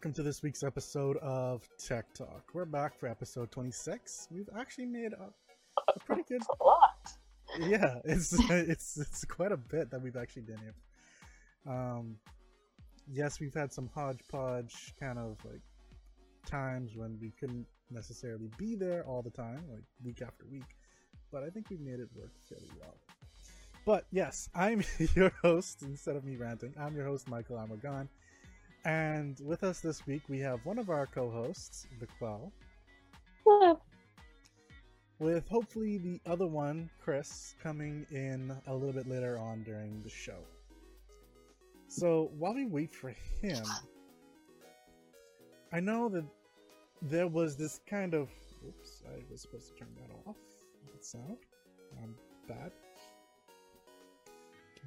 welcome to this week's episode of Tech Talk. We're back for episode 26. We've actually made a, a pretty good. a lot. Yeah, it's it's it's quite a bit that we've actually done here. Um, yes, we've had some hodgepodge kind of like times when we couldn't necessarily be there all the time, like week after week, but I think we've made it work fairly well. But yes, I'm your host instead of me ranting. I'm your host, Michael Amargan. And with us this week, we have one of our co hosts, Biquel, Hello. with hopefully the other one, Chris, coming in a little bit later on during the show. So while we wait for him, I know that there was this kind of. Oops, I was supposed to turn that off. That sound. Um, I'm bad.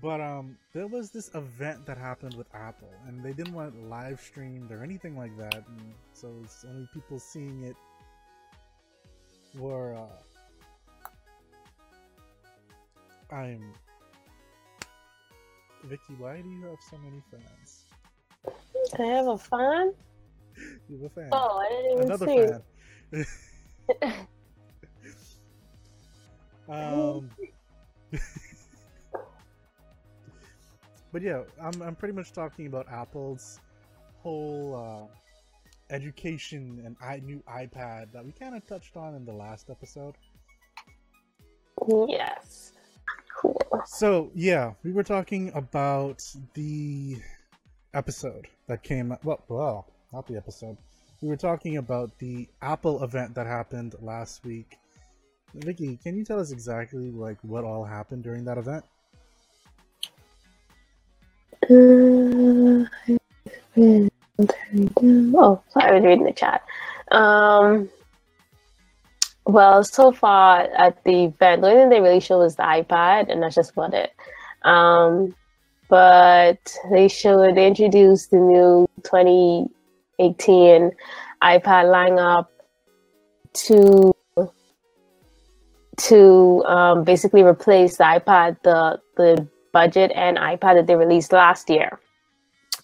But um, there was this event that happened with Apple, and they didn't want it live streamed or anything like that, and so it's only people seeing it were. Uh, I'm. Vicky, why do you have so many fans? I have a fan. You have a fan. Oh, I didn't even Another see. fan. um, but yeah, I'm I'm pretty much talking about Apple's whole uh, education and i new iPad that we kind of touched on in the last episode. Yes. Cool. So yeah, we were talking about the episode that came. Well, well, not the episode. We were talking about the Apple event that happened last week. Vicky, can you tell us exactly like what all happened during that event? Oh, sorry, I was reading the chat. Um, well, so far at the event, the only thing they really showed was the iPad, and that's just about it. Um, but they showed, they introduced the new 2018 iPad lineup to to um, basically replace the iPad, the the budget and iPad that they released last year.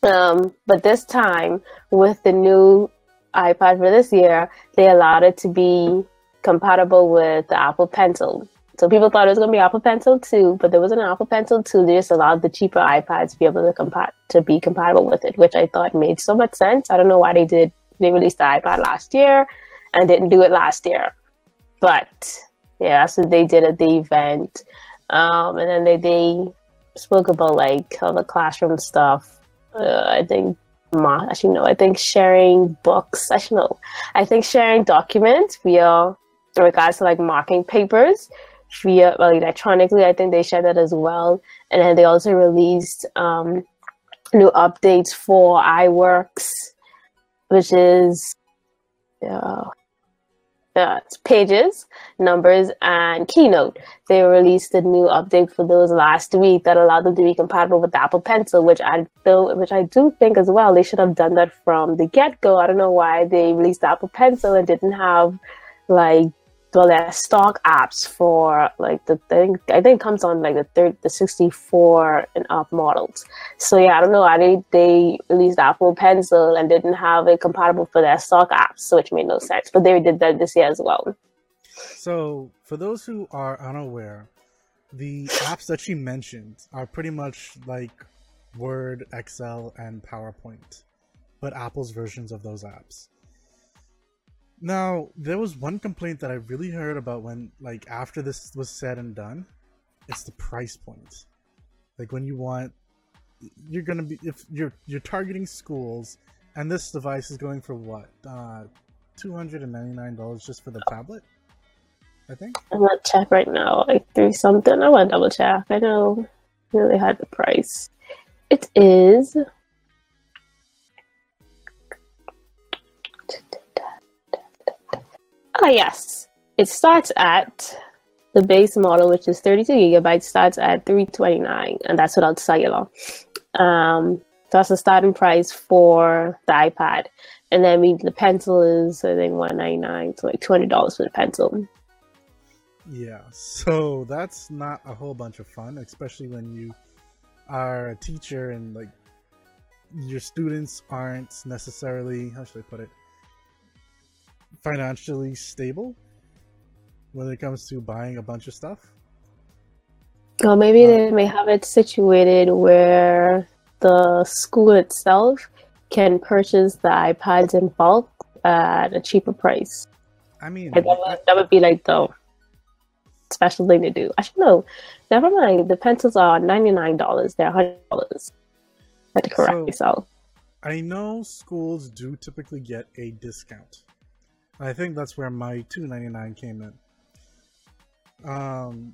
Um, but this time, with the new iPad for this year, they allowed it to be compatible with the Apple Pencil. So people thought it was going to be Apple Pencil 2, but there wasn't an Apple Pencil 2. They just allowed the cheaper iPads to be able to compat to be compatible with it, which I thought made so much sense. I don't know why they did. They released the iPad last year and didn't do it last year, but yeah, that's what they did at the event. Um, and then they they spoke about like all the classroom stuff. Uh, I think ma- actually no, I think sharing books. Actually no, I think sharing documents via in regards to like marking papers via well, electronically. I think they shared that as well. And then they also released um, new updates for iWorks, which is uh, uh, pages, numbers, and Keynote. They released a new update for those last week that allowed them to be compatible with the Apple Pencil, which I feel, which I do think as well they should have done that from the get go. I don't know why they released the Apple Pencil and didn't have like well, their stock apps for like the thing. I think comes on like the third, the sixty four and up models. So yeah, I don't know. I think they released Apple Pencil and didn't have it compatible for their stock apps, which made no sense. But they did that this year as well. So, for those who are unaware, the apps that she mentioned are pretty much like Word, Excel, and PowerPoint, but Apple's versions of those apps. Now, there was one complaint that I really heard about when, like, after this was said and done, it's the price point. Like, when you want, you're gonna be if you're you're targeting schools, and this device is going for what, uh, two hundred and ninety nine dollars just for the tablet. I think. I'm gonna check right now, like three something. I want to double check. I know, really had the price. It is. Ah, yes. It starts at the base model, which is 32 gigabytes, starts at 329, and that's without cellular. Um, that's the starting price for the iPad, and then we, the pencil is I think 199, so like 200 dollars for the pencil. Yeah, so that's not a whole bunch of fun, especially when you are a teacher and like your students aren't necessarily how should I put it financially stable when it comes to buying a bunch of stuff. Or maybe Uh, they may have it situated where the school itself can purchase the iPads in bulk at a cheaper price. I mean, that, would, that would be like the special thing to do. Actually, no, never mind. The pencils are ninety nine dollars. They're hundred dollars at the correct So-. I know schools do typically get a discount. I think that's where my two ninety nine came in. Um,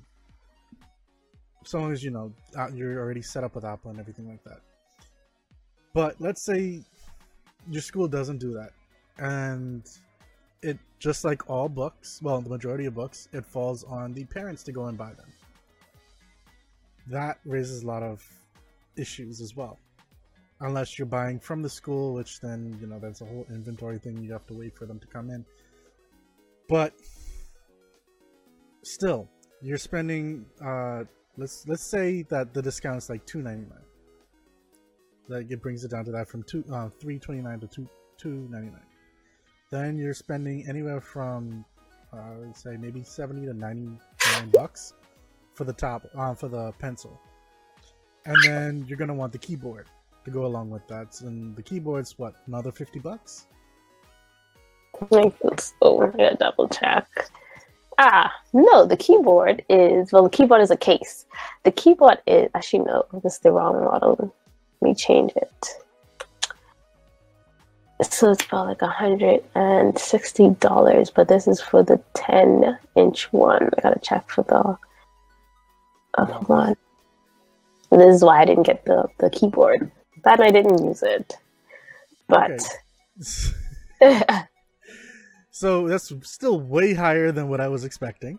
so long as you know you're already set up with Apple and everything like that. But let's say your school doesn't do that, and it just like all books, well, the majority of books, it falls on the parents to go and buy them. That raises a lot of issues as well unless you're buying from the school, which then you know that's a whole inventory thing. You have to wait for them to come in. But still, you're spending. Uh, let's let's say that the discount is like two ninety nine. Like it brings it down to that from two uh, three twenty nine to two two ninety nine. Then you're spending anywhere from uh, let's say maybe seventy to ninety nine bucks for the top uh, for the pencil, and then you're gonna want the keyboard to go along with that. And the keyboard's what another fifty bucks. Oh, I gotta double check. Ah, no, the keyboard is well. The keyboard is a case. The keyboard is actually no, this is the wrong model. Let me change it. So it's about like a hundred and sixty dollars, but this is for the ten inch one. I gotta check for the other one. And this is why I didn't get the the keyboard. That I didn't use it, but. so that's still way higher than what I was expecting.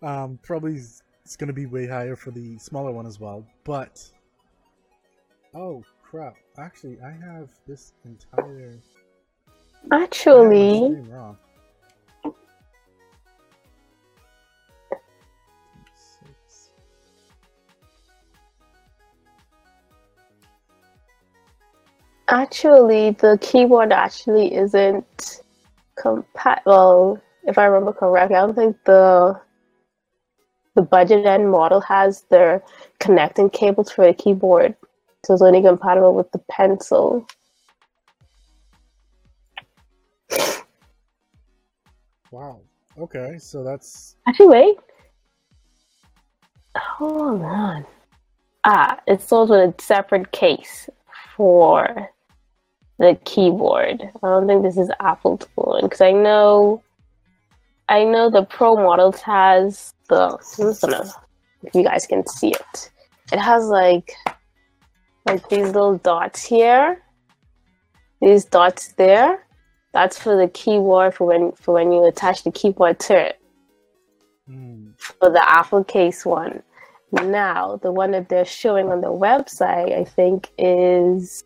Um, probably it's going to be way higher for the smaller one as well. But oh crap! Actually, I have this entire. I have my Actually, wrong. Actually, the keyboard actually isn't compatible. If I remember correctly, I don't think the the budget end model has the connecting cables for the keyboard, so it's only compatible with the pencil. Wow. Okay, so that's Actually, wait. Hold on. Ah, it's sold with a separate case for the keyboard. I don't think this is Apple's one because I know, I know the Pro models has the. I'm just gonna, if you guys can see it, it has like, like these little dots here. These dots there. That's for the keyboard for when for when you attach the keyboard to it hmm, for the Apple case one. Now, the one that they're showing on the website, I think, is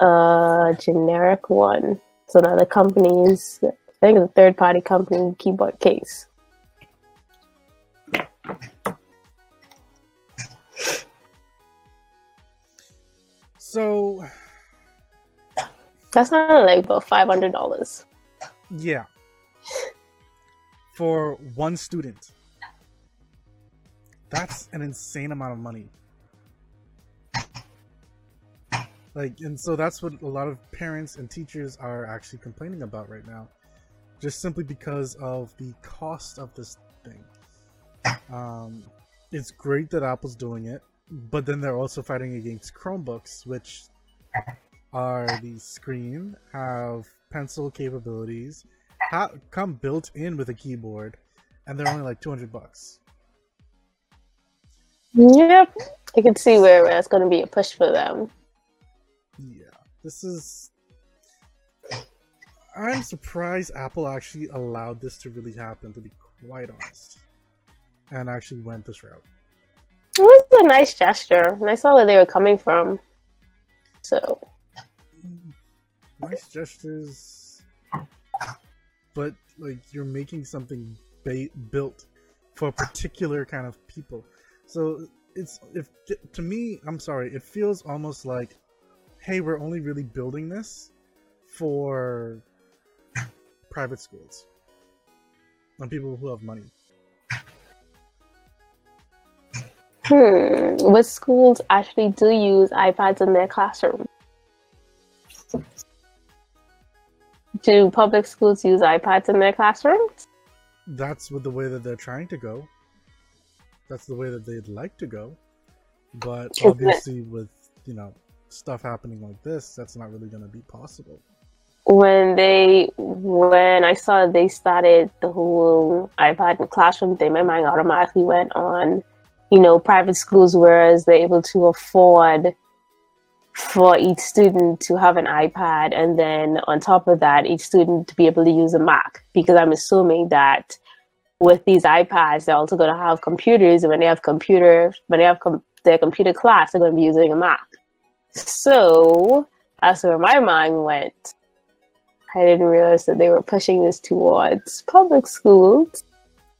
a generic one. So now the company's, I think it's a third party company keyboard case. so That's not like about $500. Yeah. For one student. That's an insane amount of money. Like, and so that's what a lot of parents and teachers are actually complaining about right now. Just simply because of the cost of this thing. Um, it's great that Apple's doing it, but then they're also fighting against Chromebooks, which are the screen, have pencil capabilities, ha- come built in with a keyboard, and they're only like 200 bucks. Yep. I can see where that's going to be a push for them. Yeah, this is. I'm surprised Apple actually allowed this to really happen, to be quite honest, and actually went this route. It was a nice gesture, and I saw where they were coming from. So, Nice gestures, but like you're making something ba- built for a particular kind of people. So it's if to me, I'm sorry, it feels almost like, hey, we're only really building this for private schools and people who have money. Hmm. What schools actually do use iPads in their classroom? Do public schools use iPads in their classrooms? That's with the way that they're trying to go. That's the way that they'd like to go. But obviously, with you know stuff happening like this, that's not really going to be possible. When they, when I saw they started the whole iPad in classroom thing, my mind automatically went on, you know, private schools, whereas they're able to afford for each student to have an iPad, and then on top of that, each student to be able to use a Mac. Because I'm assuming that with these iPads, they're also going to have computers, and when they have computer, when they have com- their computer class, they're going to be using a Mac. So that's where my mind went. I didn't realize that they were pushing this towards public schools.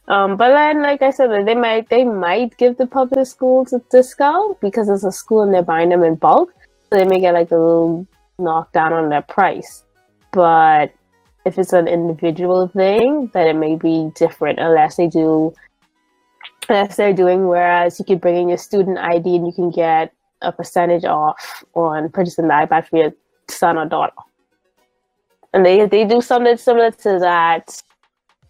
Um, but then, like I said, they might they might give the public schools a discount because it's a school and they're buying them in bulk so they may get like a little knockdown on their price. But if it's an individual thing, then it may be different unless they do unless they're doing whereas you could bring in your student ID and you can get a percentage off on purchasing the iPad for your son or daughter. And they they do something similar to that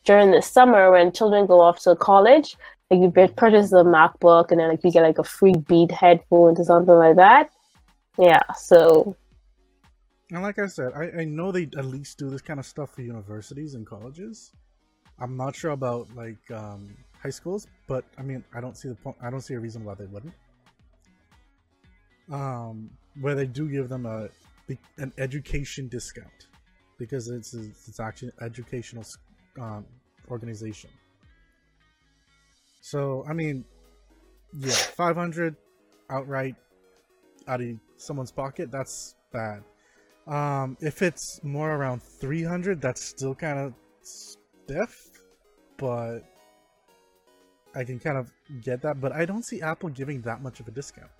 during the summer when children go off to college. Like you purchase a MacBook and then like you get like a free Beat headphones or something like that. Yeah, so. And like I said, I, I know they at least do this kind of stuff for universities and colleges. I'm not sure about like um, high schools, but I mean, I don't see the point. I don't see a reason why they wouldn't. Um, where they do give them a an education discount because it's it's actually an educational um, organization. So I mean, yeah, 500 outright out of someone's pocket, that's bad. Um, if it's more around 300, that's still kind of stiff, but I can kind of get that. But I don't see Apple giving that much of a discount.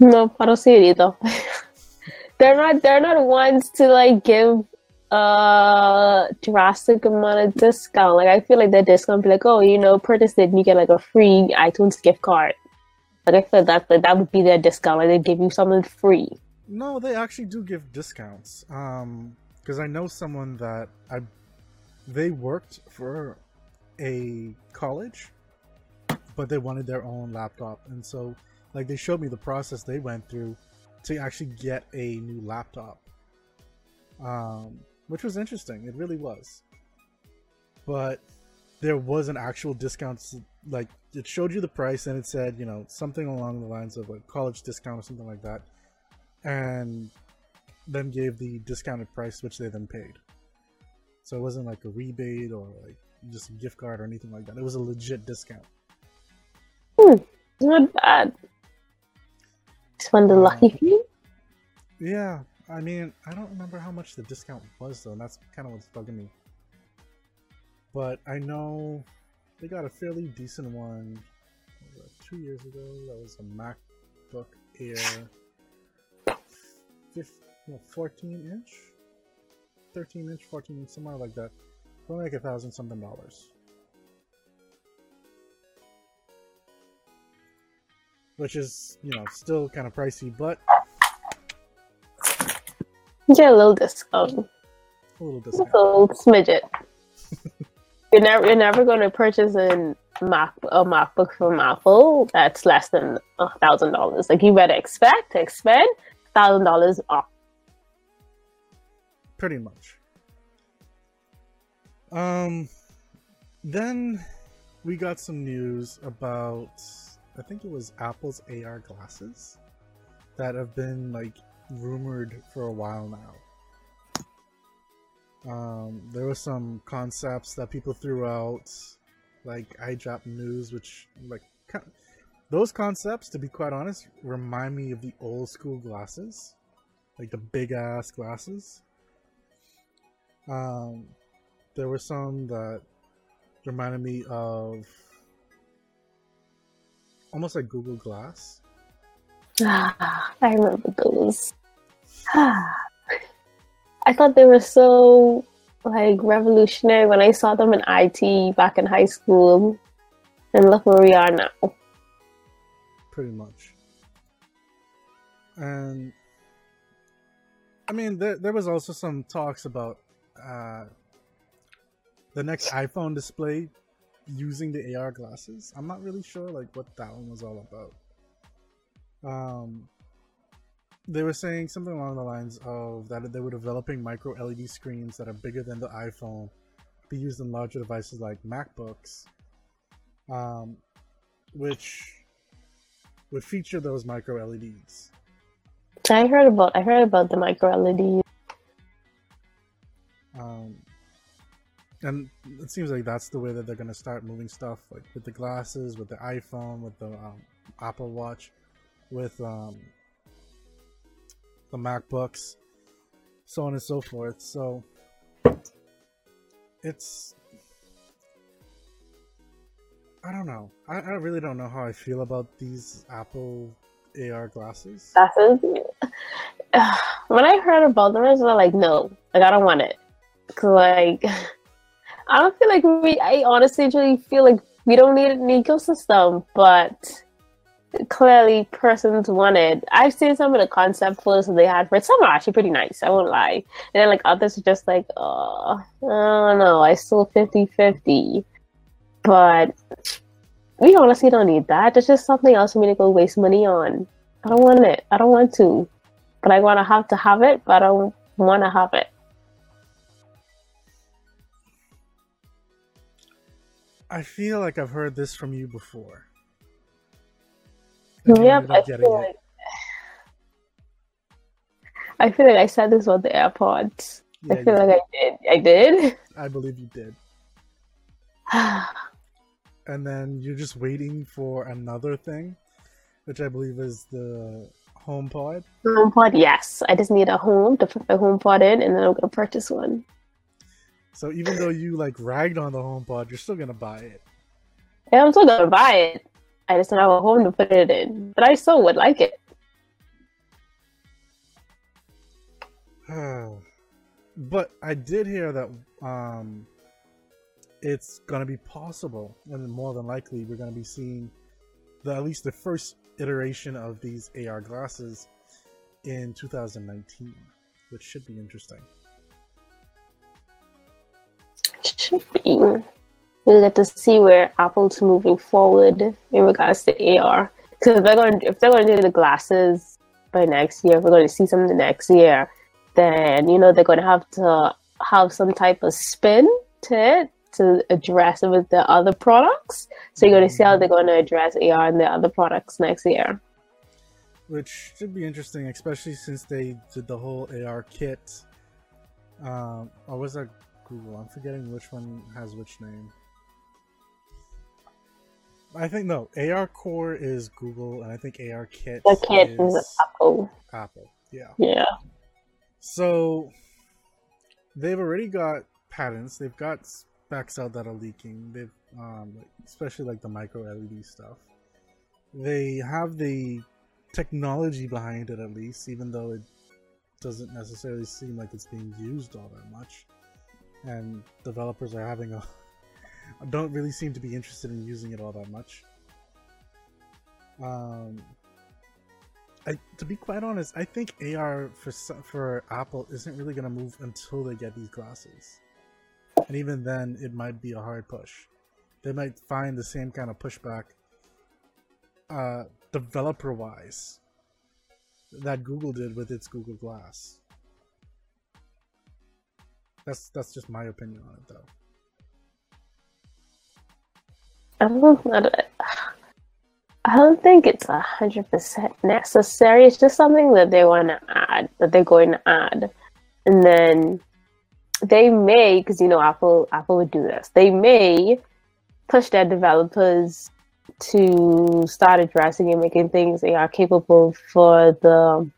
No, I don't see it either. they're not. They're not ones to like give a drastic amount of discount. Like I feel like their discount be like, oh, you know, purchase it, and you get like a free iTunes gift card. Like I said, that that would be their discount. Like they give you something free. No, they actually do give discounts. Um, because I know someone that I, they worked for a college, but they wanted their own laptop, and so like they showed me the process they went through to actually get a new laptop. Um, which was interesting. It really was. But there was an actual discount like it showed you the price and it said you know something along the lines of a college discount or something like that and then gave the discounted price which they then paid so it wasn't like a rebate or like just a gift card or anything like that it was a legit discount hmm, not bad just one of the um, lucky few yeah i mean i don't remember how much the discount was though and that's kind of what's bugging me but I know they got a fairly decent one two years ago. That was a MacBook Air 15, 14 inch, 13 inch, 14 inch, somewhere like that. For like a thousand something dollars. Which is, you know, still kind of pricey, but. Get a little discount. A little discount. A little smidget. You're never you're never going to purchase a Mac a MacBook from Apple that's less than a thousand dollars. Like you better expect to expend thousand dollars off. Pretty much. Um, then we got some news about I think it was Apple's AR glasses that have been like rumored for a while now. Um, there were some concepts that people threw out, like iDrop News, which like those concepts, to be quite honest, remind me of the old school glasses, like the big ass glasses. Um, there were some that reminded me of almost like Google Glass. Ah, I remember those. I thought they were so like revolutionary when I saw them in IT back in high school, and look where we are now. Pretty much. And I mean, there there was also some talks about uh, the next iPhone display using the AR glasses. I'm not really sure like what that one was all about. Um, they were saying something along the lines of that they were developing micro LED screens that are bigger than the iPhone, be used in larger devices like MacBooks, um, which would feature those micro LEDs. I heard about I heard about the micro LED. Um, and it seems like that's the way that they're gonna start moving stuff, like with the glasses, with the iPhone, with the um, Apple Watch, with um, the MacBooks, so on and so forth. So it's I don't know. I, I really don't know how I feel about these Apple AR glasses. When I heard about them, I was like, no, like I don't want it. Cause like I don't feel like we. I honestly really feel like we don't need an ecosystem, but clearly persons want it. I've seen some of the concept photos that they had for it. Some are actually pretty nice, I won't lie. And then like others are just like, oh, I don't know, I still 50 50. But we honestly don't need that. It's just something else for me to go waste money on. I don't want it. I don't want to. But I want to have to have it, but I don't want to have it. I feel like I've heard this from you before. Yep, I feel like I feel like I said this on the AirPods. Yeah, I feel like did. I did. I did. I believe you did. and then you're just waiting for another thing, which I believe is the HomePod. HomePod, yes. I just need a home to put my HomePod in, and then I'm gonna purchase one. So even though you like ragged on the HomePod, you're still gonna buy it. Yeah, I'm still gonna buy it. I just don't have a home to put it in, but I still would like it. but I did hear that um, it's gonna be possible, and more than likely, we're gonna be seeing the at least the first iteration of these AR glasses in 2019, which should be interesting should be. We get to see where Apple's moving forward in regards to AR. Because if they're going, if they're going to do the glasses by next year, if we're going to see something next year, then you know they're going to have to have some type of spin to it to address it with the other products. So you're going to see how they're going to address AR and the other products next year. Which should be interesting, especially since they did the whole AR kit. Um, or was that Google. I'm forgetting which one has which name. I think no, AR Core is Google, and I think AR Kit. The Kit is, is Apple. Apple, yeah. Yeah. So they've already got patents. They've got specs out that are leaking. They've, um, especially like the micro LED stuff. They have the technology behind it at least, even though it doesn't necessarily seem like it's being used all that much and developers are having a don't really seem to be interested in using it all that much. Um, I, to be quite honest, I think AR for for Apple isn't really gonna move until they get these glasses, and even then, it might be a hard push. They might find the same kind of pushback, uh, developer-wise, that Google did with its Google Glass. That's that's just my opinion on it, though. I don't, I don't think it's hundred percent necessary. It's just something that they want to add, that they're going to add, and then they may, because you know Apple Apple would do this. They may push their developers to start addressing and making things they are capable for the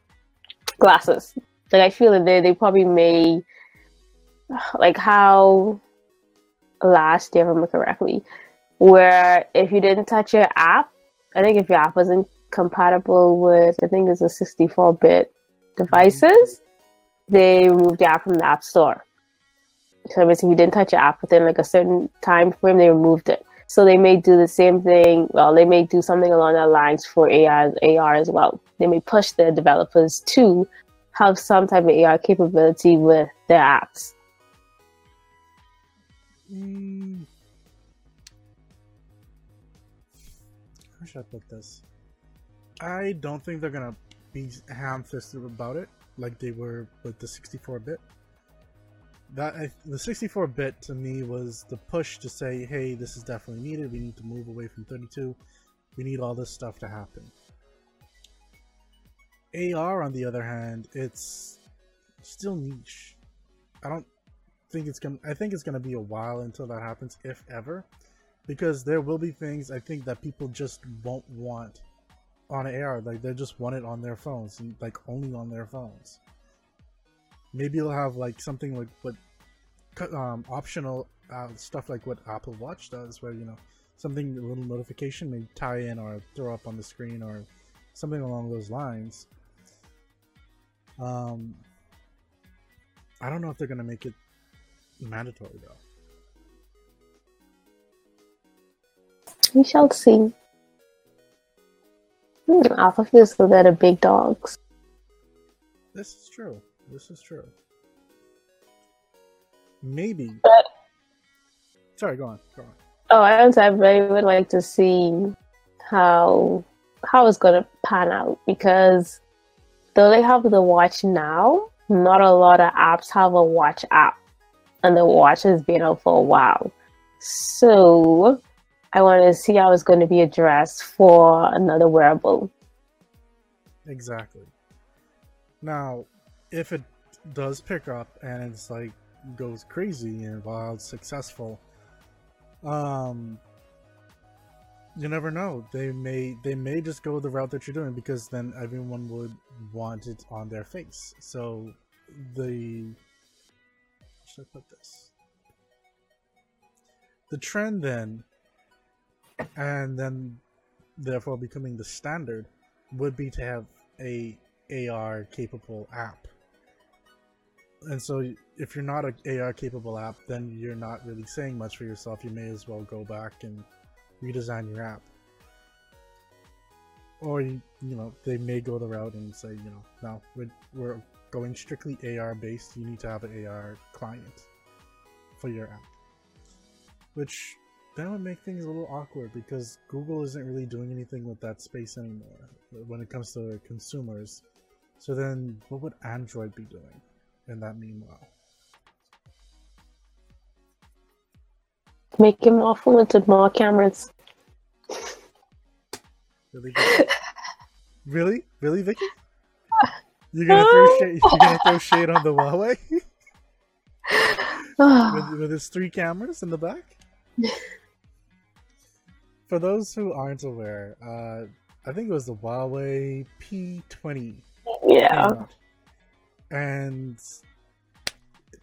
glasses. Like I feel that they they probably may like how last year, if I remember correctly, where if you didn't touch your app, I think if your app wasn't compatible with, I think it's a 64 bit devices, they removed the app from the App Store. So basically, if you didn't touch your app within like a certain time frame, they removed it. So they may do the same thing. Well, they may do something along that lines for AR, AR as well. They may push their developers to have some type of AR capability with their apps. Mm. How should I put this? I don't think they're gonna be ham-fisted about it like they were with the 64-bit. That I, the 64-bit to me was the push to say, "Hey, this is definitely needed. We need to move away from 32. We need all this stuff to happen." AR, on the other hand, it's still niche. I don't think it's gonna. I think it's gonna be a while until that happens, if ever, because there will be things I think that people just won't want on AR. Like they just want it on their phones and like only on their phones. Maybe you'll have like something like what um, optional uh, stuff like what Apple Watch does, where you know something a little notification may tie in or throw up on the screen or something along those lines um, I don't know if they're gonna make it mandatory though. We shall see. Hmm, Alpha feels so that are big dogs. This is true. This is true. Maybe. But, Sorry, go on. Go on. Oh, I also I really would like to see how how it's gonna pan out because though they have the watch now, not a lot of apps have a watch app. And the watch has been out for a while. So I wanted to see how it's going to be addressed for another wearable. Exactly. Now, if it does pick up and it's like goes crazy and wild successful, um, you never know. They may they may just go the route that you're doing because then everyone would want it on their face. So the should I put this? The trend then and then therefore becoming the standard would be to have a AR capable app. And so if you're not an AR capable app, then you're not really saying much for yourself. You may as well go back and redesign your app. Or, you know, they may go the route and say, you know, now we're, we're going strictly AR based, you need to have an AR client for your app. Which then would make things a little awkward because Google isn't really doing anything with that space anymore when it comes to consumers. So then, what would Android be doing in that meanwhile? Make him more fluent more cameras. Really? really? Really, Vicky? You're gonna throw shade. You're gonna throw shade on the Huawei with, its three cameras in the back. For those who aren't aware, uh, I think it was the Huawei P20. Yeah. And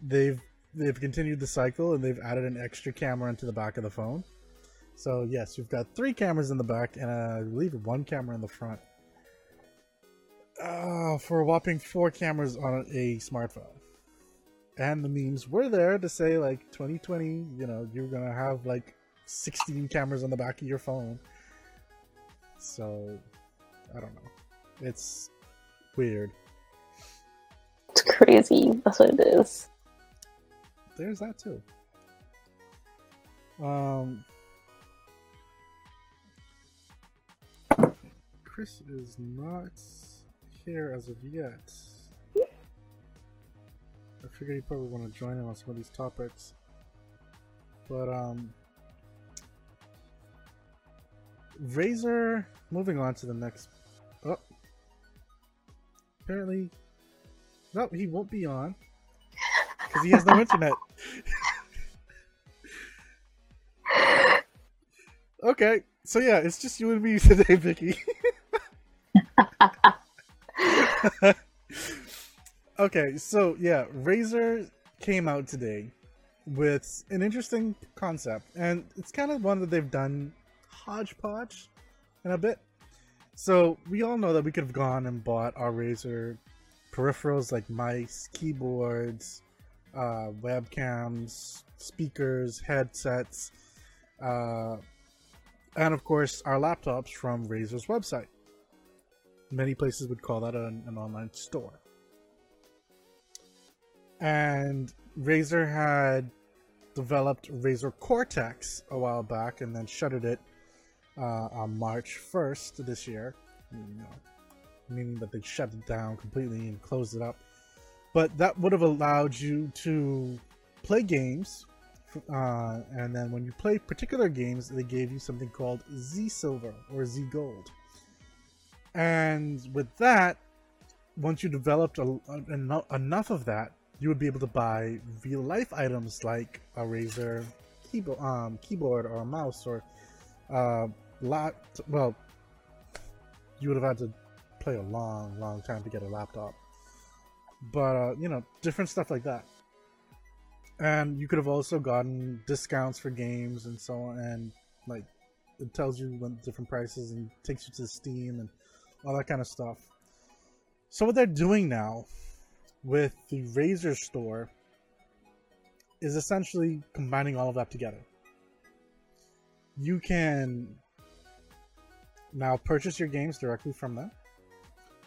they've they've continued the cycle and they've added an extra camera into the back of the phone. So yes, you've got three cameras in the back and uh, I believe one camera in the front. Uh, for a whopping four cameras on a smartphone. And the memes were there to say like 2020, you know, you're gonna have like 16 cameras on the back of your phone. So I don't know. It's weird. It's crazy. That's what it is there's that too. Um, Chris is not here as of yet. I figured you probably want to join in on some of these topics, but um, Razer, Moving on to the next. Oh, apparently, no, he won't be on because he has no internet. okay, so yeah, it's just you and me today, Vicky. okay, so yeah, Razer came out today with an interesting concept, and it's kind of one that they've done hodgepodge in a bit. So we all know that we could have gone and bought our Razer peripherals like mice, keyboards, uh, webcams, speakers, headsets, uh, and of course our laptops from Razer's website. Many places would call that an, an online store. And Razer had developed Razer Cortex a while back and then shuttered it uh, on March 1st this year. You know, meaning that they shut it down completely and closed it up. But that would have allowed you to play games, uh, and then when you play particular games, they gave you something called Z Silver or Z Gold. And with that, once you developed a, a, enough of that, you would be able to buy real life items like a Razer, keyboard, um, keyboard or a mouse or uh, lot. Well, you would have had to play a long, long time to get a laptop. But uh, you know, different stuff like that. And you could have also gotten discounts for games and so on, and like it tells you when different prices and takes you to Steam and all that kind of stuff. So what they're doing now with the Razer store is essentially combining all of that together. You can now purchase your games directly from them.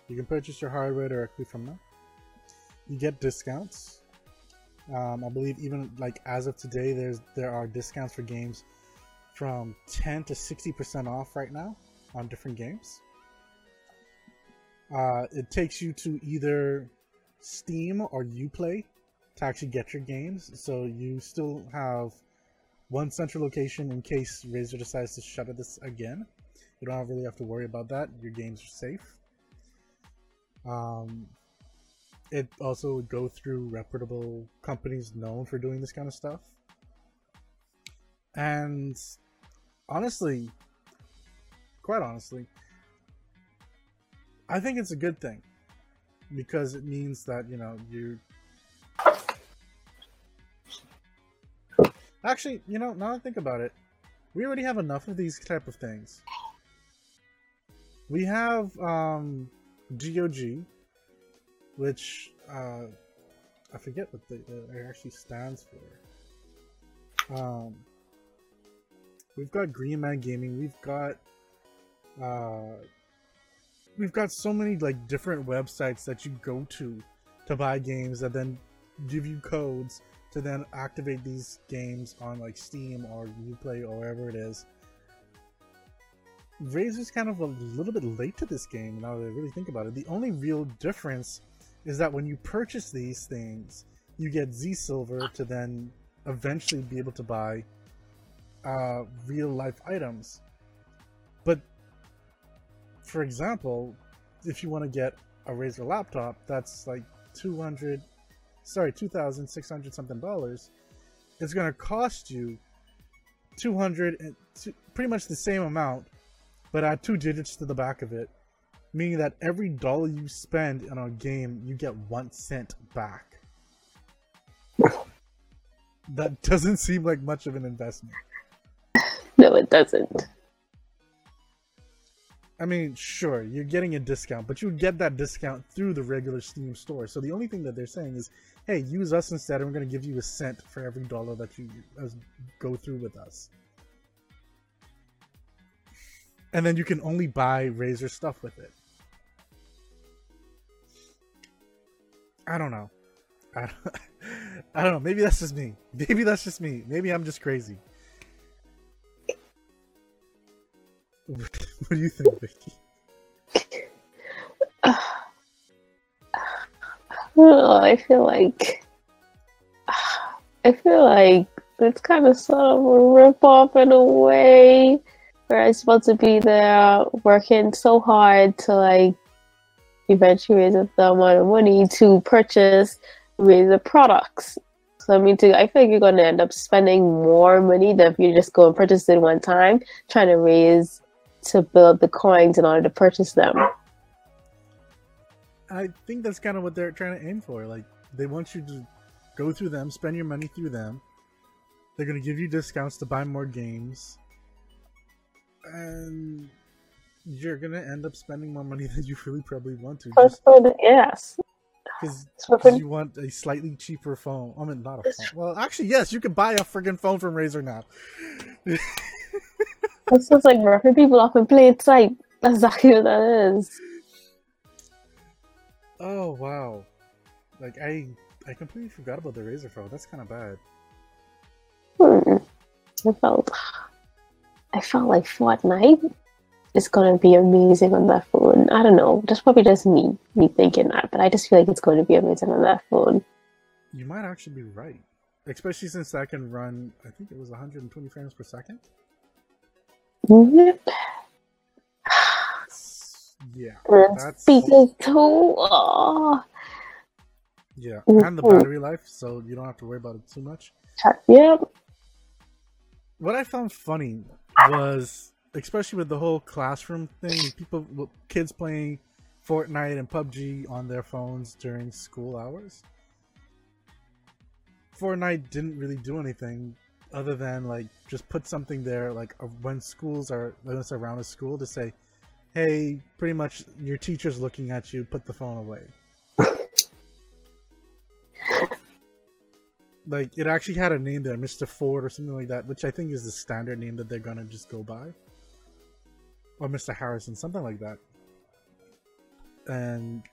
You can purchase your hardware directly from them. You get discounts. Um, I believe even like as of today, there's there are discounts for games from 10 to 60 percent off right now on different games. Uh, it takes you to either Steam or UPlay to actually get your games, so you still have one central location in case Razer decides to shutter this again. You don't really have to worry about that. Your games are safe. Um, it also would go through reputable companies known for doing this kind of stuff. And honestly, quite honestly, I think it's a good thing because it means that you know you. Actually, you know, now I think about it, we already have enough of these type of things. We have um, GOG, which uh, I forget what the, it actually stands for. Um, we've got Green Man Gaming. We've got uh, we've got so many like different websites that you go to to buy games that then give you codes to then activate these games on like Steam or Uplay or wherever it is. Razer's kind of a little bit late to this game now that I really think about it. The only real difference is that when you purchase these things, you get Z Silver to then eventually be able to buy uh, real life items. For example, if you want to get a Razer laptop, that's like 200, sorry, 2,600 something dollars. It's going to cost you 200, and pretty much the same amount, but add two digits to the back of it, meaning that every dollar you spend on a game, you get one cent back. that doesn't seem like much of an investment. No, it doesn't. I mean, sure, you're getting a discount, but you get that discount through the regular Steam store. So the only thing that they're saying is, hey, use us instead, and we're going to give you a cent for every dollar that you go through with us. And then you can only buy Razer stuff with it. I don't know. I don't, I don't know. Maybe that's just me. Maybe that's just me. Maybe I'm just crazy. what do you think, Vicky? I feel like I feel like it's kind of sort of a rip off in a way where I'm supposed to be there working so hard to like eventually raise a the amount of money to purchase Razer products. So I mean, to, I feel like you're going to end up spending more money than if you just go and purchase it one time, trying to raise to build the coins in order to purchase them. I think that's kind of what they're trying to aim for. Like they want you to go through them, spend your money through them. They're going to give you discounts to buy more games. And you're gonna end up spending more money than you really probably want to. Just yes. because you want a slightly cheaper phone. I mean, not a phone. Well, actually, yes, you can buy a friggin' phone from Razer now. It's just like ripping people off in plain sight. That's exactly what that is. Oh wow! Like I, I completely forgot about the Razer phone. That's kind of bad. Hmm. I felt, I felt like Fortnite is gonna be amazing on that phone. I don't know. That's probably just me, me thinking that, but I just feel like it's going to be amazing on that phone. You might actually be right, especially since that can run. I think it was 120 frames per second. Yep. Yeah, That's- speakers too. Oh. yeah, Mhm. and the battery life, so you don't have to worry about it too much. Yep. what I found funny was, especially with the whole classroom thing, people, kids playing Fortnite and PUBG on their phones during school hours. Fortnite didn't really do anything other than like just put something there, like when schools are when it's around a school to say, "Hey, pretty much your teacher's looking at you. Put the phone away." like it actually had a name there, Mr. Ford or something like that, which I think is the standard name that they're gonna just go by. Or Mr. Harrison, something like that. And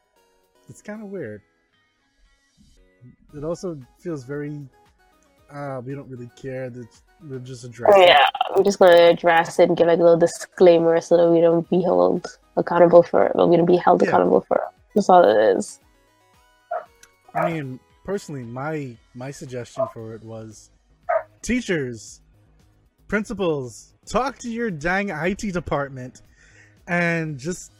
it's kind of weird. It also feels very, ah, we don't really care. that we're just address it. Yeah, I'm just gonna address it and give like a little disclaimer so that we don't be held accountable for it. Well, we don't be held Yeah. accountable for it. That's all it is. I mean, personally, my my suggestion for it was, teachers, principals, talk to your dang IT department, and just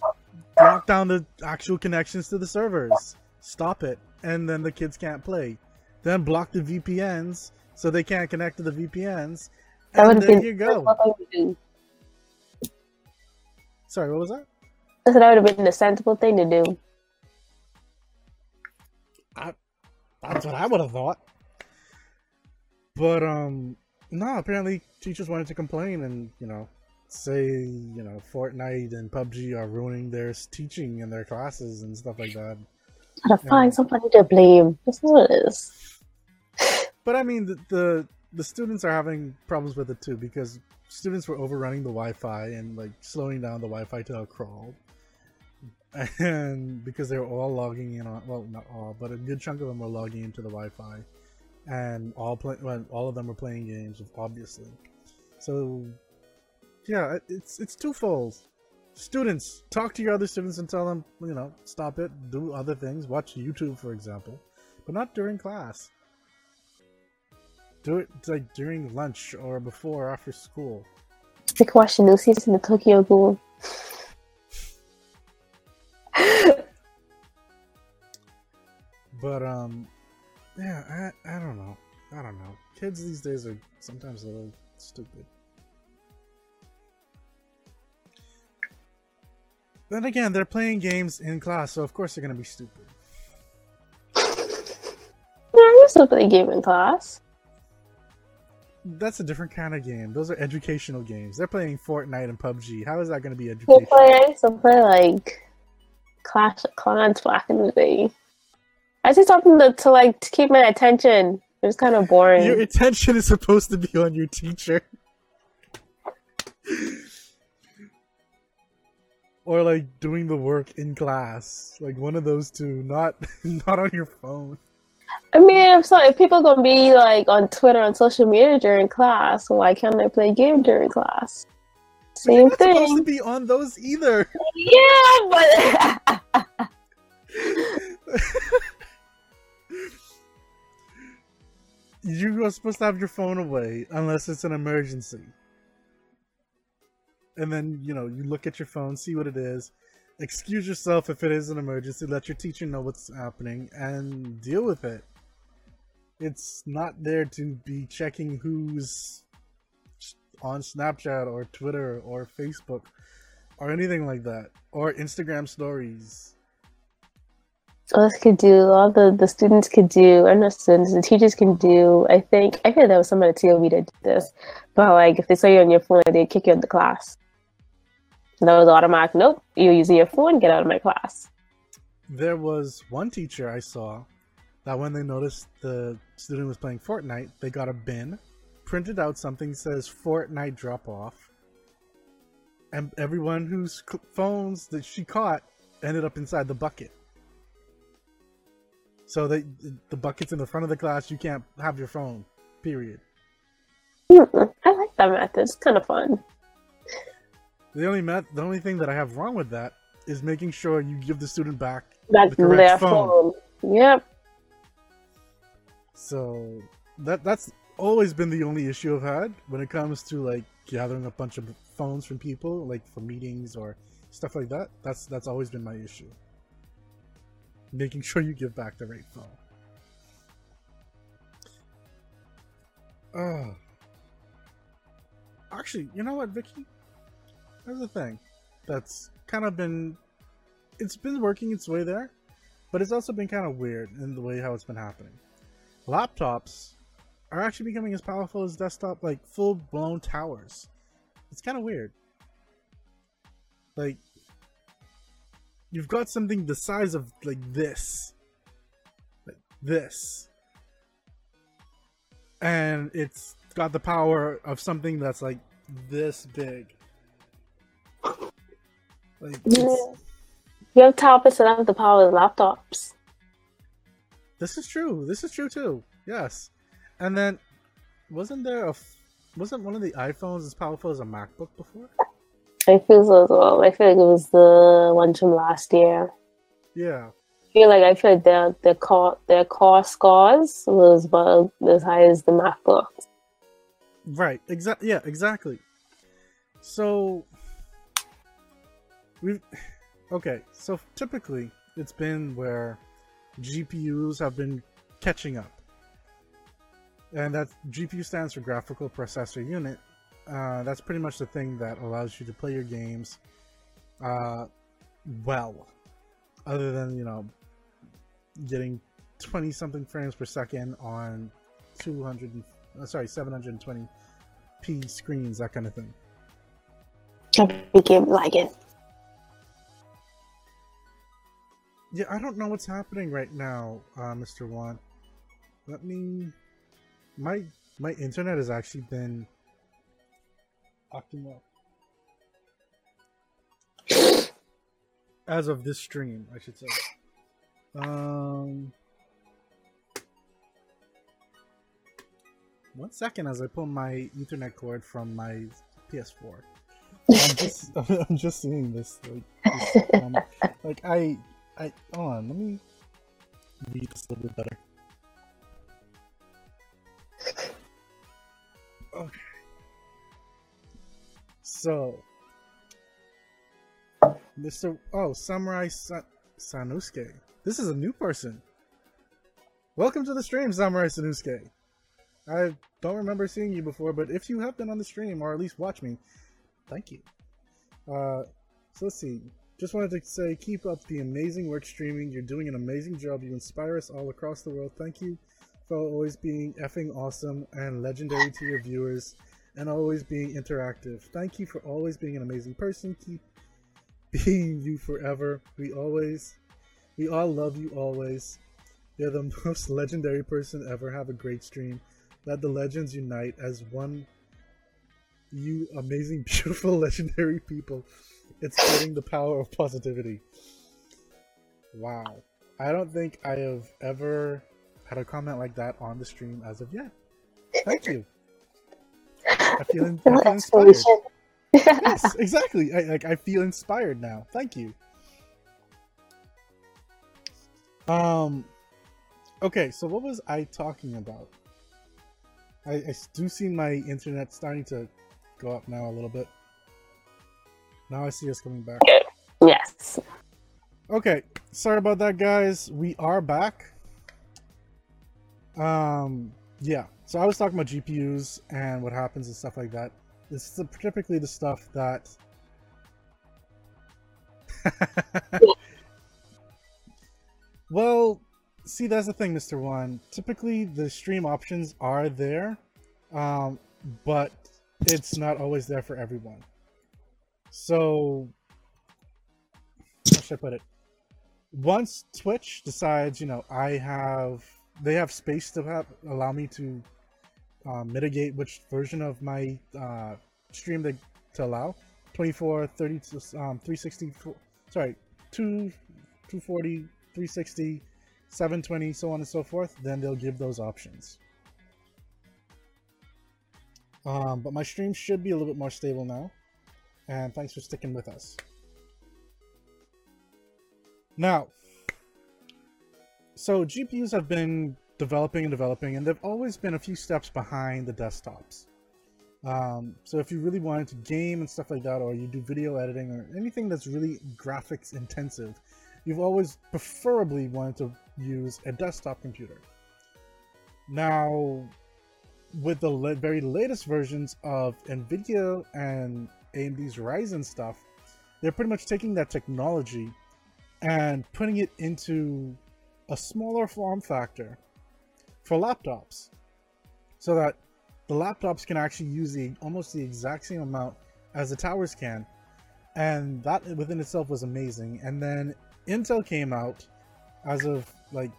lock down the actual connections to the servers. Stop it, and then the kids can't play. Then block the VPNs so they can't connect to the VPNs. That And there you go. sensible thing to do. Sorry, what was that? I said that would have been the sensible thing to do. I, that's what I would have thought. But um no, apparently teachers wanted to complain and, you know, say, you know, Fortnite and PUBG are ruining their teaching in their classes and stuff like that. Gotta Yeah. find somebody to blame. That's what it is. But I mean the, the the students are having problems with it too because students were overrunning the Wi-Fi and like slowing down the Wi-Fi to a crawl. And because they were all logging in on well not all, but a good chunk of them were logging into the Wi-Fi, and all play well, all of them were playing games obviously. So yeah, it- it's it's twofold. Students, talk to your other students and tell them you know stop it, do other things, watch YouTube for example, but not during class. Do it like during lunch or before or after school. Can watch the new season of Tokyo Ghoul. But um, yeah, I I don't know, I don't know. Kids these days are sometimes a little stupid. Then again, they're playing games in class, so of course they're gonna be stupid. Yeah, you still play game in class. That's a different kind of game. Those are educational games. They're playing Fortnite and PUBG. How is that gonna be educational? play, I used to play like Clash of Clans back in the day. I just something to, to like to keep my attention. It was kind of boring. Your attention is supposed to be on your teacher. Or like doing the work in class. Like one of those two, not not on your phone. I mean, if, so, if people gonna be like on Twitter on social media during class, why can't they play game during class? Same not supposed to thing. be on those either. Yeah, but You are supposed to have your phone away unless it's an emergency. And then, you know, you look at your phone, see what it is, excuse yourself if it is an emergency, let your teacher know what's happening, and deal with it. It's not there to be checking who's on Snapchat or Twitter or Facebook or anything like that, or Instagram stories. all this could do, all the, the students could do, or not students, the teachers can do. I think I feel there was somebody of the TOB that did this, but like if they saw you on your phone, they'd kick you out of the class. That was automatic. Nope, you're using your phone. Get out of my class. There was one teacher I saw that when they noticed the student was playing Fortnite, they got a bin, printed out something says Fortnite drop off, and everyone whose phones that she caught ended up inside the bucket. So the the bucket's in the front of the class. You can't have your phone. Period. I like that method. It's kind of fun. The only met, the only thing that I have wrong with that is making sure you give the student back That's the correct their phone. phone. Yep. So that that's always been the only issue I've had when it comes to like gathering a bunch of phones from people, like for meetings or stuff like that. That's that's always been my issue. Making sure you give back the right phone. Oh. Actually, you know what, Vicky? There's a thing that's kind of been it's been working its way there, but it's also been kind of weird in the way how it's been happening. Laptops are actually becoming as powerful as desktop, like full blown towers. It's kind of weird. Like, you've got something the size of like this, like this, and it's got the power of something that's like this big. Like, Yeah. it's- You have tablets that have the power of laptops. This is true. This is true too. Yes. And then, wasn't there a wasn't one of the iPhones as powerful as a MacBook before? I feel so as well. I feel like it was the one from last year. Yeah. I feel like I feel like their their core their core scores was about as high as the MacBook. Right. Exactly. Yeah. Exactly. So we've okay. So typically, it's been where GPUs have been catching up, and that GPU stands for graphical processor unit. Uh, that's pretty much the thing that allows you to play your games uh, well, other than you know getting 20 something frames per second on 200 uh, sorry 720p screens that kind of thing I became like it. Yeah i don't know what's happening right now uh, mr Wan. let me my my internet has actually been acting up. As of this stream i should say. Um one second as i pull my ethernet cord from my ps4 i'm just i'm just seeing this like this, um, like i i hold on let me read this a little bit better. Okay. So mr oh samurai Sa- sanusuke. This is a new person. Welcome to the stream samurai sanusuke. I don't remember seeing you before but if you have been on the stream or at least watch me thank you. Uh so let's see just wanted to say keep up the amazing work streaming. You're doing an amazing job. You inspire us all across the world. Thank you for always being effing awesome and legendary to your viewers and always being interactive. Thank you for always being an amazing person. Keep being you forever. We always we all love you always. You're the most legendary person ever. Have a great stream. Let the legends unite as one. You amazing beautiful legendary people it's getting the power of positivity. Wow. I don't think i have ever had a comment like that on the stream as of yet. Thank you. I feel, in, I feel inspired. yes exactly. I, like i feel inspired now. Thank you. Um okay so what was i talking about? I, I do see my internet starting to go up now a little bit now i see us coming back yes. Okay, sorry about that, guys. We are back. Um, yeah. So I was talking about GPUs and what happens and stuff like that. This is the, typically the stuff that. well, see, that's the thing, Mister One. Typically, the stream options are there, um, but it's not always there for everyone. So, how should I put it? Once Twitch decides, you know, I have, they have space to have, allow me to uh, mitigate which version of my uh, stream they, to allow 24, 30, um, 360, sorry, 2, 240, 360, 720, so on and so forth, then they'll give those options. Um, but my stream should be a little bit more stable now. And thanks for sticking with us. Now, so GPUs have been developing and developing, and they've always been a few steps behind the desktops. Um, so if you really wanted to game and stuff like that, or you do video editing or anything that's really graphics intensive, you've always preferably wanted to use a desktop computer. Now, with the very latest versions of NVIDIA and AMD's Ryzen stuff, they're pretty much taking that technology and putting it into a smaller form factor for laptops so that the laptops can actually use the almost the exact same amount as the towers can. And that within itself was amazing. And then intel came out as of like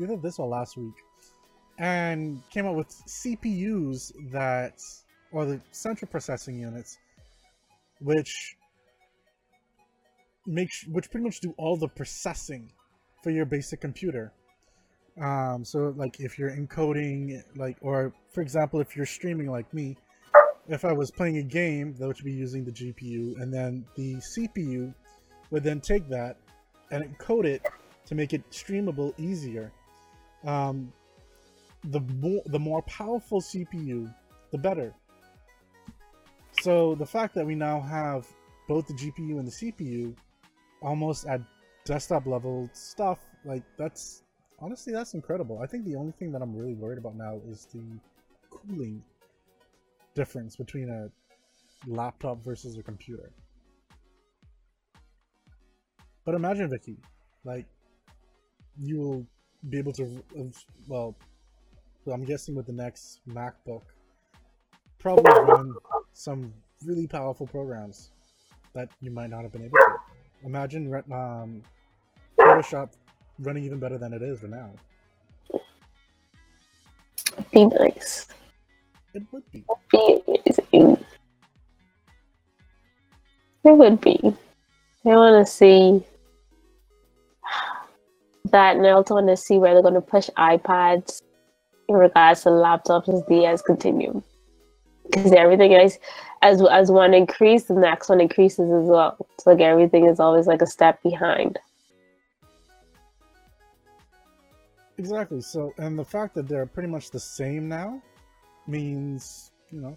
either this or last week and came out with cpus that or the central processing units which make which pretty much do all the processing for your basic computer. Um, so like if you're encoding like or for example if you're streaming like me if i was playing a game that would be using the gpu and then the cpu would then take that and encode it to make it streamable easier um, the more the more powerful cpu the better so the fact that we now have both the gpu and the cpu almost at desktop level stuff like that's honestly, that's incredible. I think the only thing that I'm really worried about now is the cooling difference between a laptop versus a computer. But imagine, Vicky, like, you will be able to, well, I'm guessing with the next MacBook, probably run some really powerful programs that you might not have been able to. Imagine um, Photoshop running even better than it is for now. Be nice. It would be. Be amazing. It would be. I want to see that, and I also want to see where they're going to push iPads in regards to laptops as the as continue. Because everything is, as as one increases, the next one increases as well. It's like everything is always like a step behind. Exactly. So, and the fact that they're pretty much the same now means, you know,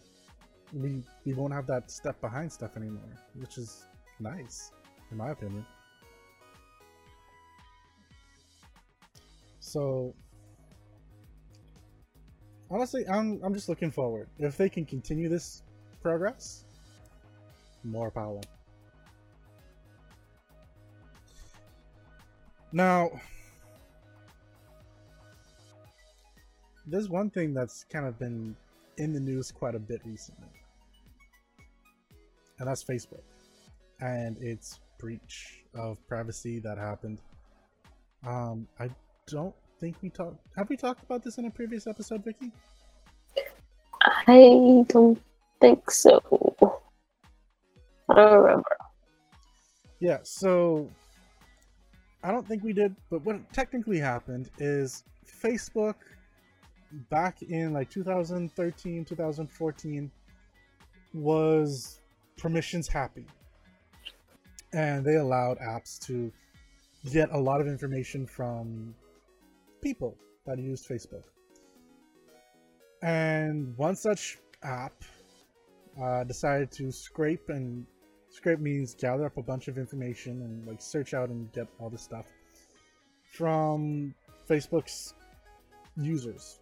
we we won't have that step behind stuff anymore, which is nice, in my opinion. So, honestly, I'm I'm just looking forward. If they can continue this progress, more power. Now, there's one thing that's kind of been in the news quite a bit recently, and that's Facebook and its breach of privacy that happened. Um, I don't think we talked. Have we talked about this in a previous episode, Vicky? I don't think so. I don't remember. Yeah, so I don't think we did, but what technically happened is Facebook back in like 2013, 2014 was permissions happy. And they allowed apps to get a lot of information from people that used Facebook. And one such app uh, decided to scrape and scrape means gather up a bunch of information and like search out and get all this stuff from Facebook's users.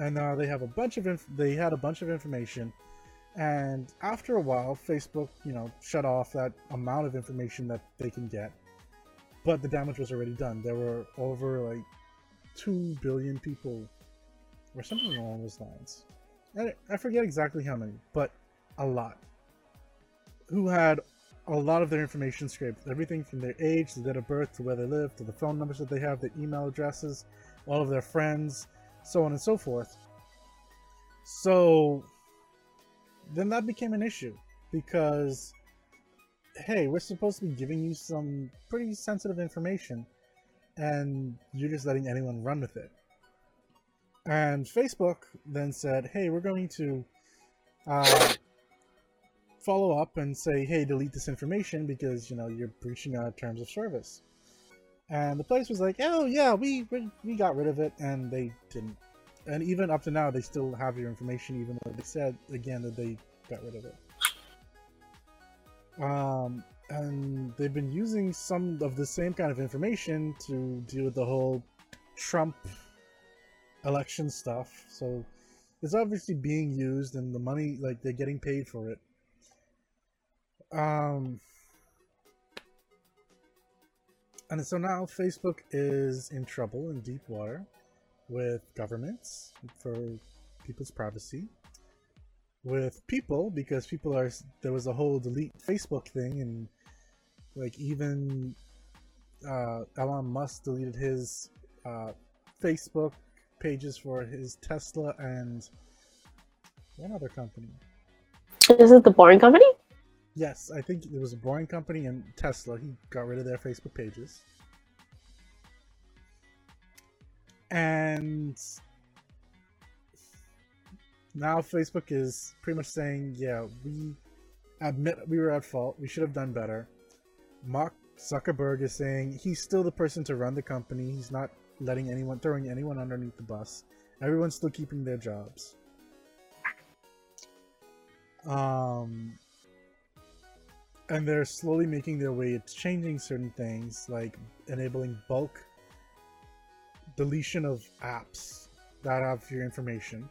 And uh, they have a bunch of inf- they had a bunch of information. And after a while facebook you know shut off that amount of information that they can get but the damage was already done. There were over like 2 billion people or something along those lines I, I forget exactly how many but a lot who had a lot of their information scraped. Everything from their age, the date of birth, to where they live, to the phone numbers that they have, their email addresses, all of their friends, so on and so forth. So then that became an issue because hey, we're supposed to be giving you some pretty sensitive information and you're just letting anyone run with it. And Facebook then said, hey, we're going to uh, follow up and say, hey, delete this information because, you know, you're breaching our terms of service. And the place was like, oh, yeah, we, we, we got rid of it, and they didn't. And even up to now, they still have your information, even though they said, again, that they got rid of it. Um, and they've been using some of the same kind of information to deal with the whole Trump election stuff. So it's obviously being used, and the money, like, they're getting paid for it. Um, and so now Facebook is in trouble in deep water with governments for people's privacy with people because people are there was a whole delete Facebook thing and like even uh, Elon Musk deleted his uh, Facebook pages for his Tesla and one other company. Is it the Boring Company? Yes, I think it was a Boring Company and Tesla. He got rid of their Facebook pages. And now Facebook is pretty much saying, yeah, we admit we were at fault. We should have done better. Mark Zuckerberg is saying he's still the person to run the company. He's not letting anyone, throwing anyone underneath the bus. Everyone's still keeping their jobs. Um, and they're slowly making their way to changing certain things, like enabling bulk deletion of apps that have your information.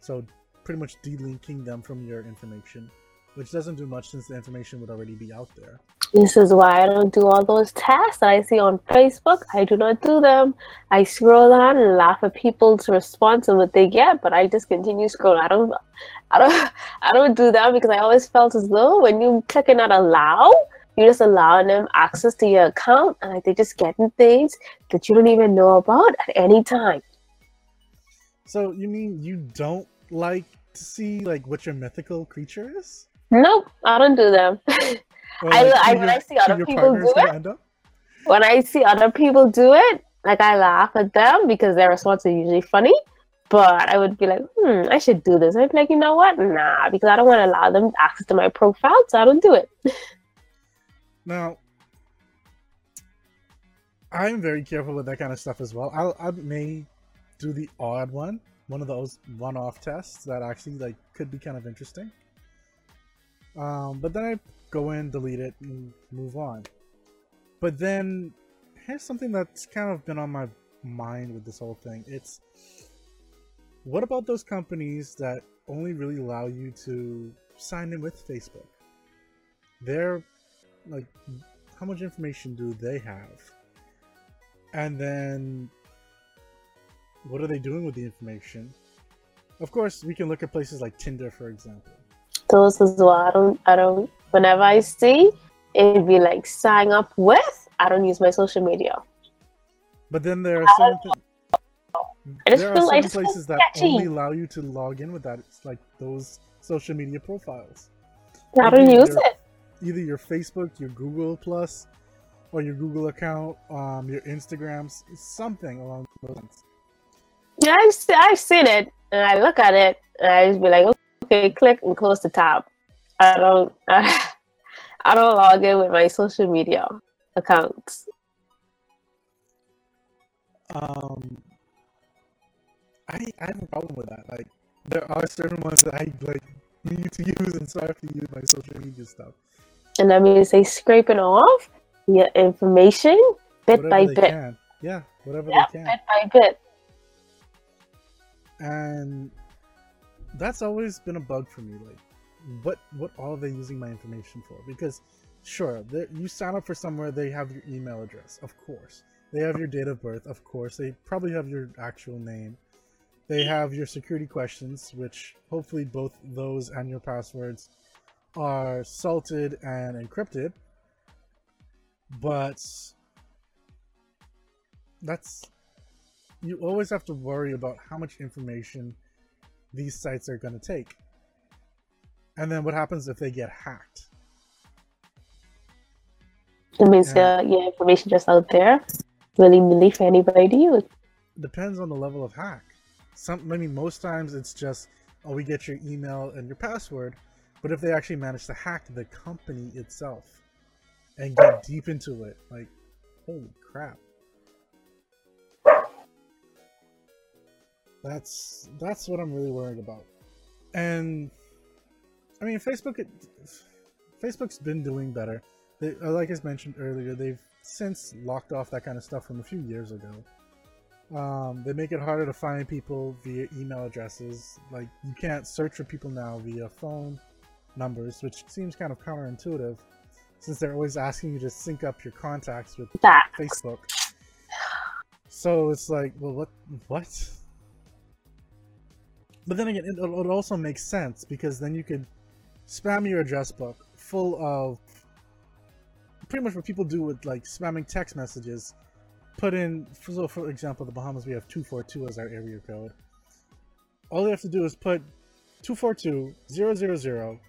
So pretty much delinking them from your information, which doesn't do much since the information would already be out there. This is why I don't do all those tasks that I see on Facebook. I do not do them. I scroll on and laugh at people's response and what they get, but I just continue scrolling. I don't, I don't, I don't do that because I always felt as though when you click on allow, you're just allowing them access to your account, and like they're just getting things that you don't even know about at any time. So you mean you don't like to see like what your mythical creature is? Nope, I don't do them. I, like, I when I see other people do it, when I see other people do it, like I laugh at them because their response is usually funny. But I would be like, hmm, I should do this. I'd be like, you know what? Nah, because I don't want to allow them access to my profile, so I don't do it. now, I'm very careful with that kind of stuff as well. I'll, I may do the odd one one of those one-off tests that actually like could be kind of interesting. Um, but then I go in, delete it, and move on. But then here's something that's kind of been on my mind with this whole thing. It's what about those companies that only really allow you to sign in with Facebook? They're like, how much information do they have? And then what are they doing with the information? Of course, we can look at places like Tinder, for example. Those as well. I don't. I don't. Whenever I see, it'd be like sign up with. I don't use my social media. But then there are some. Th- there are some places that only allow you to log in with that. It's like those social media profiles. I don't use your, it. Either your Facebook, your Google Plus, or your Google account, um, your Instagrams, something along those lines. Yeah, I've, I've seen it, and I look at it, and I just be like, okay, click and close the tab. I don't, I, I don't log in with my social media accounts. Um, I I have a problem with that. Like, there are certain ones that I like need to use, and so I have to use my social media stuff. And that means they scraping off your information bit whatever by bit. Can. Yeah, whatever yep, they can. Bit by bit and that's always been a bug for me like what what are they using my information for? Because sure you sign up for somewhere they have your email address of course. They have your date of birth of course. They probably have your actual name. They have your security questions which hopefully both those and your passwords are salted and encrypted, but that's you always have to worry about how much information these sites are going to take. And then what happens if they get hacked? It means Yeah. uh, your information just out there, willy nilly for anybody to use. Depends on the level of hack. Some, I mean, most times it's just, oh, we get your email and your password. But if they actually manage to hack the company itself and get deep into it, like, holy crap. That's that's what I'm really worried about. And I mean, Facebook, it, Facebook's been doing better. They, uh, like I mentioned earlier, they've since locked off that kind of stuff from a few years ago. Um, they make it harder to find people via email addresses. Like you can't search for people now via phone numbers, which seems kind of counterintuitive, since they're always asking you to sync up your contacts with That Facebook. So it's like, well, what, what? But then again, it, it also makes sense because then you could spam your address book full of pretty much what people do with like spamming text messages. Put in, so for example, the Bahamas we have two four two as our area code. All you have to do is put 242 000 0000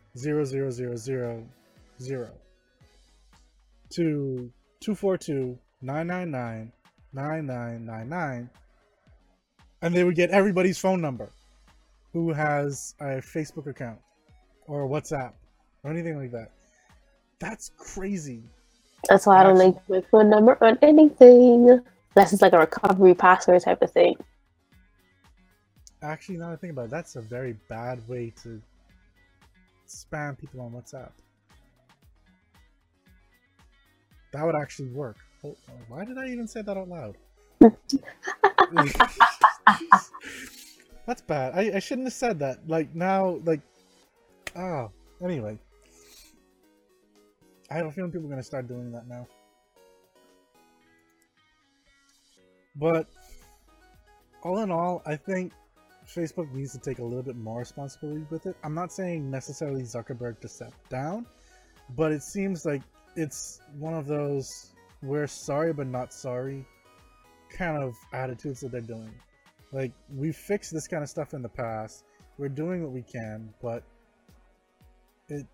to 242 999 9999 and they would get everybody's phone number who has a Facebook account or WhatsApp or anything like that. That's crazy. that's why I don't like my phone number on anything. Unless it's like a recovery password type of thing. Actually, now that I think about it, that's a very bad way to spam people on WhatsApp. That would actually work. Why did I even say that out loud? That's bad. I, I shouldn't have said that. Like now, like, ah. Anyway, I have a feeling people are gonna start doing that now. But all in all, I think Facebook needs to take a little bit more responsibility with it. I'm not saying necessarily Zuckerberg to step down, but it seems like it's one of those we're sorry but not sorry kind of attitudes that they're doing. Like we've fixed this kind of stuff in the past. We're doing what we can, but it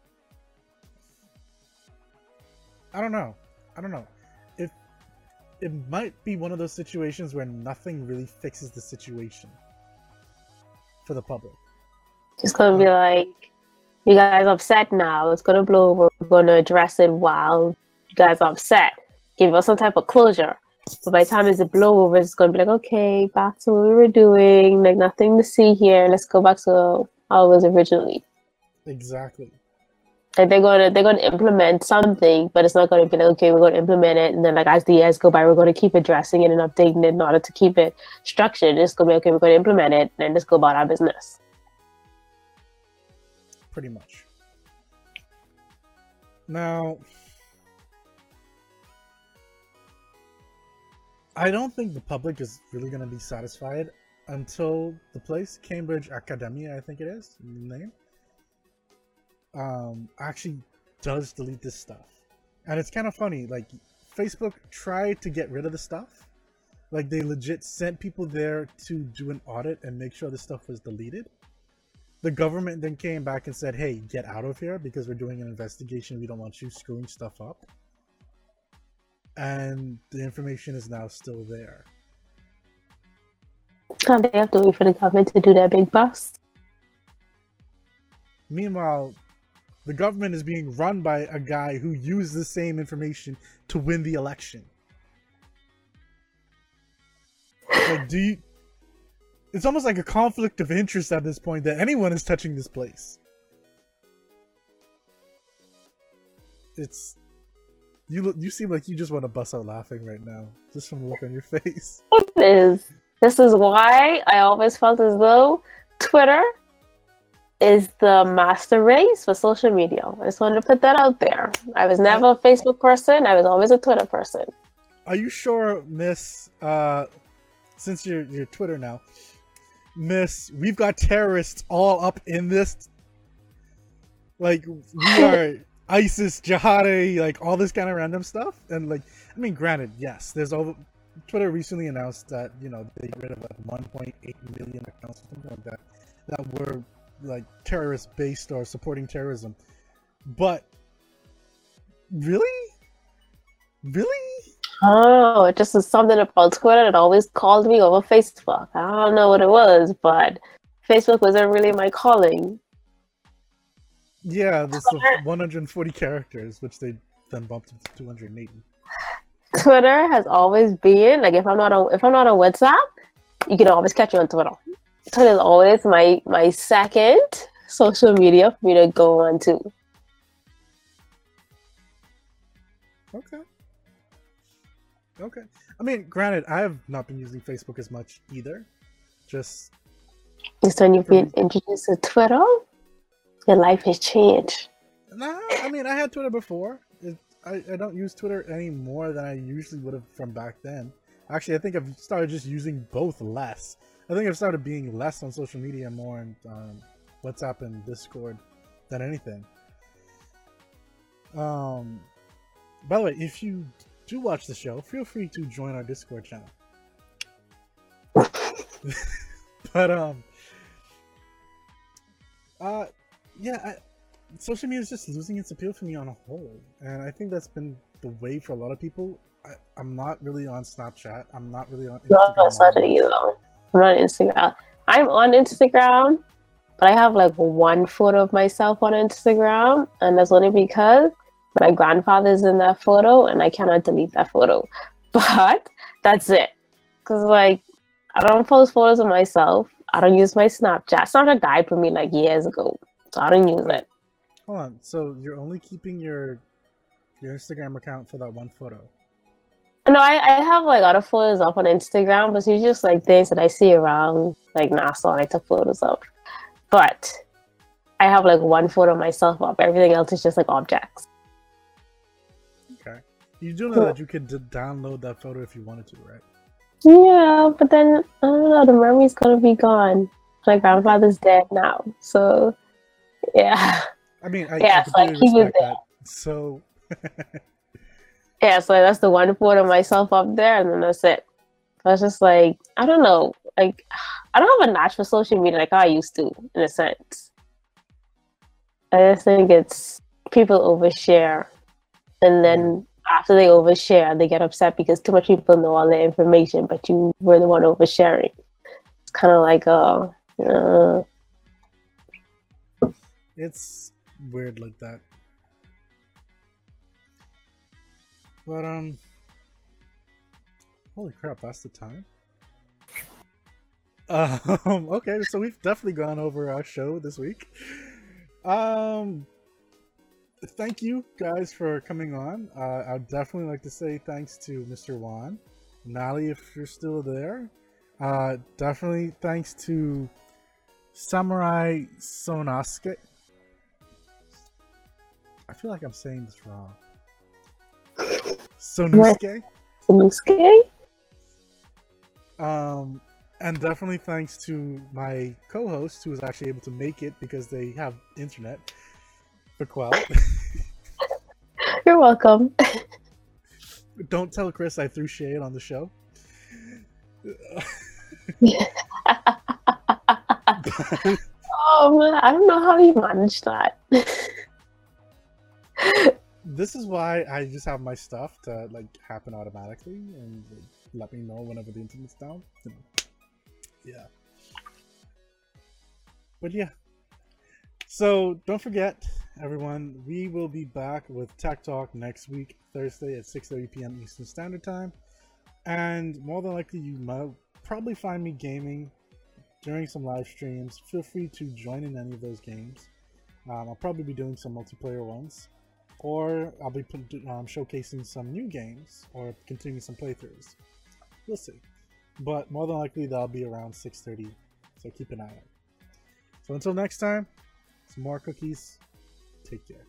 I don't know. I don't know. If it might be one of those situations where nothing really fixes the situation for the public. It's gonna be like, you guys upset now. It's gonna blow over. We're gonna address it while you guys are upset. Give us some type of closure. But by the time it's a blowover, it's gonna be like, okay, back to what we were doing. Like nothing to see here. Let's go back to how it was originally. Exactly. Like they're gonna they're gonna implement something, but it's not gonna be like, okay, we're gonna implement it, and then like as the years go by, we're gonna keep addressing it and updating it in order to keep it structured. It's gonna be okay, we're gonna implement it, and just go about our business. pretty much. Now, I don't think the public is really going to be satisfied until the place, Cambridge Academia, I think it is name, um, actually does delete this stuff. And it's kind of funny, like, Facebook tried to get rid of the stuff. Like, they legit sent people there to do an audit and make sure the stuff was deleted the government then came back and said, "Hey, get out of here because we're doing an investigation. We don't want you screwing stuff up." And the information is now still there. Can't they have to wait for the government to do their big bust? Meanwhile, the government is being run by a guy who used the same information to win the election. Like, do you? It's almost like a conflict of interest at this point that anyone is touching this place. It's you. Look, you seem like you just want to bust out laughing right now, just from the look on your face. It is. This is why I always felt as though Twitter is the master race for social media. I just wanted to put that out there. I was never a Facebook person. I was always a Twitter person. Are you sure, Miss? Uh, since you're you're Twitter now, Miss, we've got terrorists all up in this. Like we are ISIS, jihadi, like all this kind of random stuff. And like, I mean, granted, yes, there's all. Twitter recently announced that you know they got rid of like 1.8 million accounts, or something like that, that were like terrorist based or supporting terrorism. But really, really, Oh, it just was something about Twitter that always called me over Facebook. I don't know what it was, but Facebook wasn't really my calling. Yeah, this is 140 characters, which they then bumped to 280. Twitter has always been like if I'm not on if I'm not on WhatsApp, you can always catch me on Twitter. Twitter is always my my second social media for me to go on to. Okay. Okay. I mean, granted, I have not been using Facebook as much either. Just Just when you've been introduced to Twitter, your life has changed. nah. I mean, I had Twitter before. It, I I don't use Twitter any more than I usually would have from back then. Actually, I think I've started just using both less. I think I've started being less on social media, more on um, WhatsApp and Discord than anything. Um, by the way, if you do watch the show, feel free to join our Discord channel. but um, uh, yeah, I, social media is just losing its appeal for me on a whole, and I think that's been the way for a lot of people. I, I'm not really on Snapchat. I'm not really on. No, Instagram not much. either. I'm not on Instagram. I'm on Instagram, but I have like one photo of myself on Instagram, and that's only because my grandfather's in that photo, and I cannot delete that photo. But that's it. Cause like I don't post photos of myself. I don't use my Snapchat. Snapchat died for me like years ago, so I don't use it. Hold on. So you're only keeping your your Instagram account for that one photo. No, I, I have like other photos up on Instagram, but it's just like things that I see around like Nassau and I took photos of. But I have like one photo of myself up. Everything else is just like objects. Okay. You do know that you could d- download that photo if you wanted to, right? Yeah, but then I don't know, the memory's gonna be gone. My grandfather's dead now. So yeah. I mean, I, Yeah, I so I completely keep it that. So Yeah, so that's the one photo of myself up there and then that's it. I was just like I don't know, like I don't have a notch for social media like I used to, in a sense. I just think it's people overshare and then after they overshare they get upset because too much people know all the information but you were the one oversharing. It's kinda like uh, uh it's weird like that. But um, holy crap, that's the time. Um, okay, so we've definitely gone over our show this week. Um, thank you guys for coming on. Uh, I'd definitely like to say thanks to Mr. Juan, Nali, if you're still there. Uh, definitely thanks to Samurai Sonosuke. I feel like I'm saying this wrong. Sonusuke. Samusuke? Um, and definitely thanks to my co-host who was actually able to make it because they have internet. Bequel. You're welcome. Don't tell Chris I threw shade on the show. Oh man, I don't know how you managed that. This is why I just have my stuff to like happen automatically and like, let me know whenever the internet's down. Yeah. But yeah. So don't forget, everyone, we will be back with Tech Talk next week, Thursday at 6:30 p.m. Eastern Standard Time. And more than likely, you might probably find me gaming during some live streams. Feel free to join in any of those games. Um, I'll probably be doing some multiplayer ones or I'll be um, showcasing some new games or continuing some playthroughs. We'll see. But more than likely, that'll be around 6:30, so keep an eye out. So until next time, some more cookies. Take care.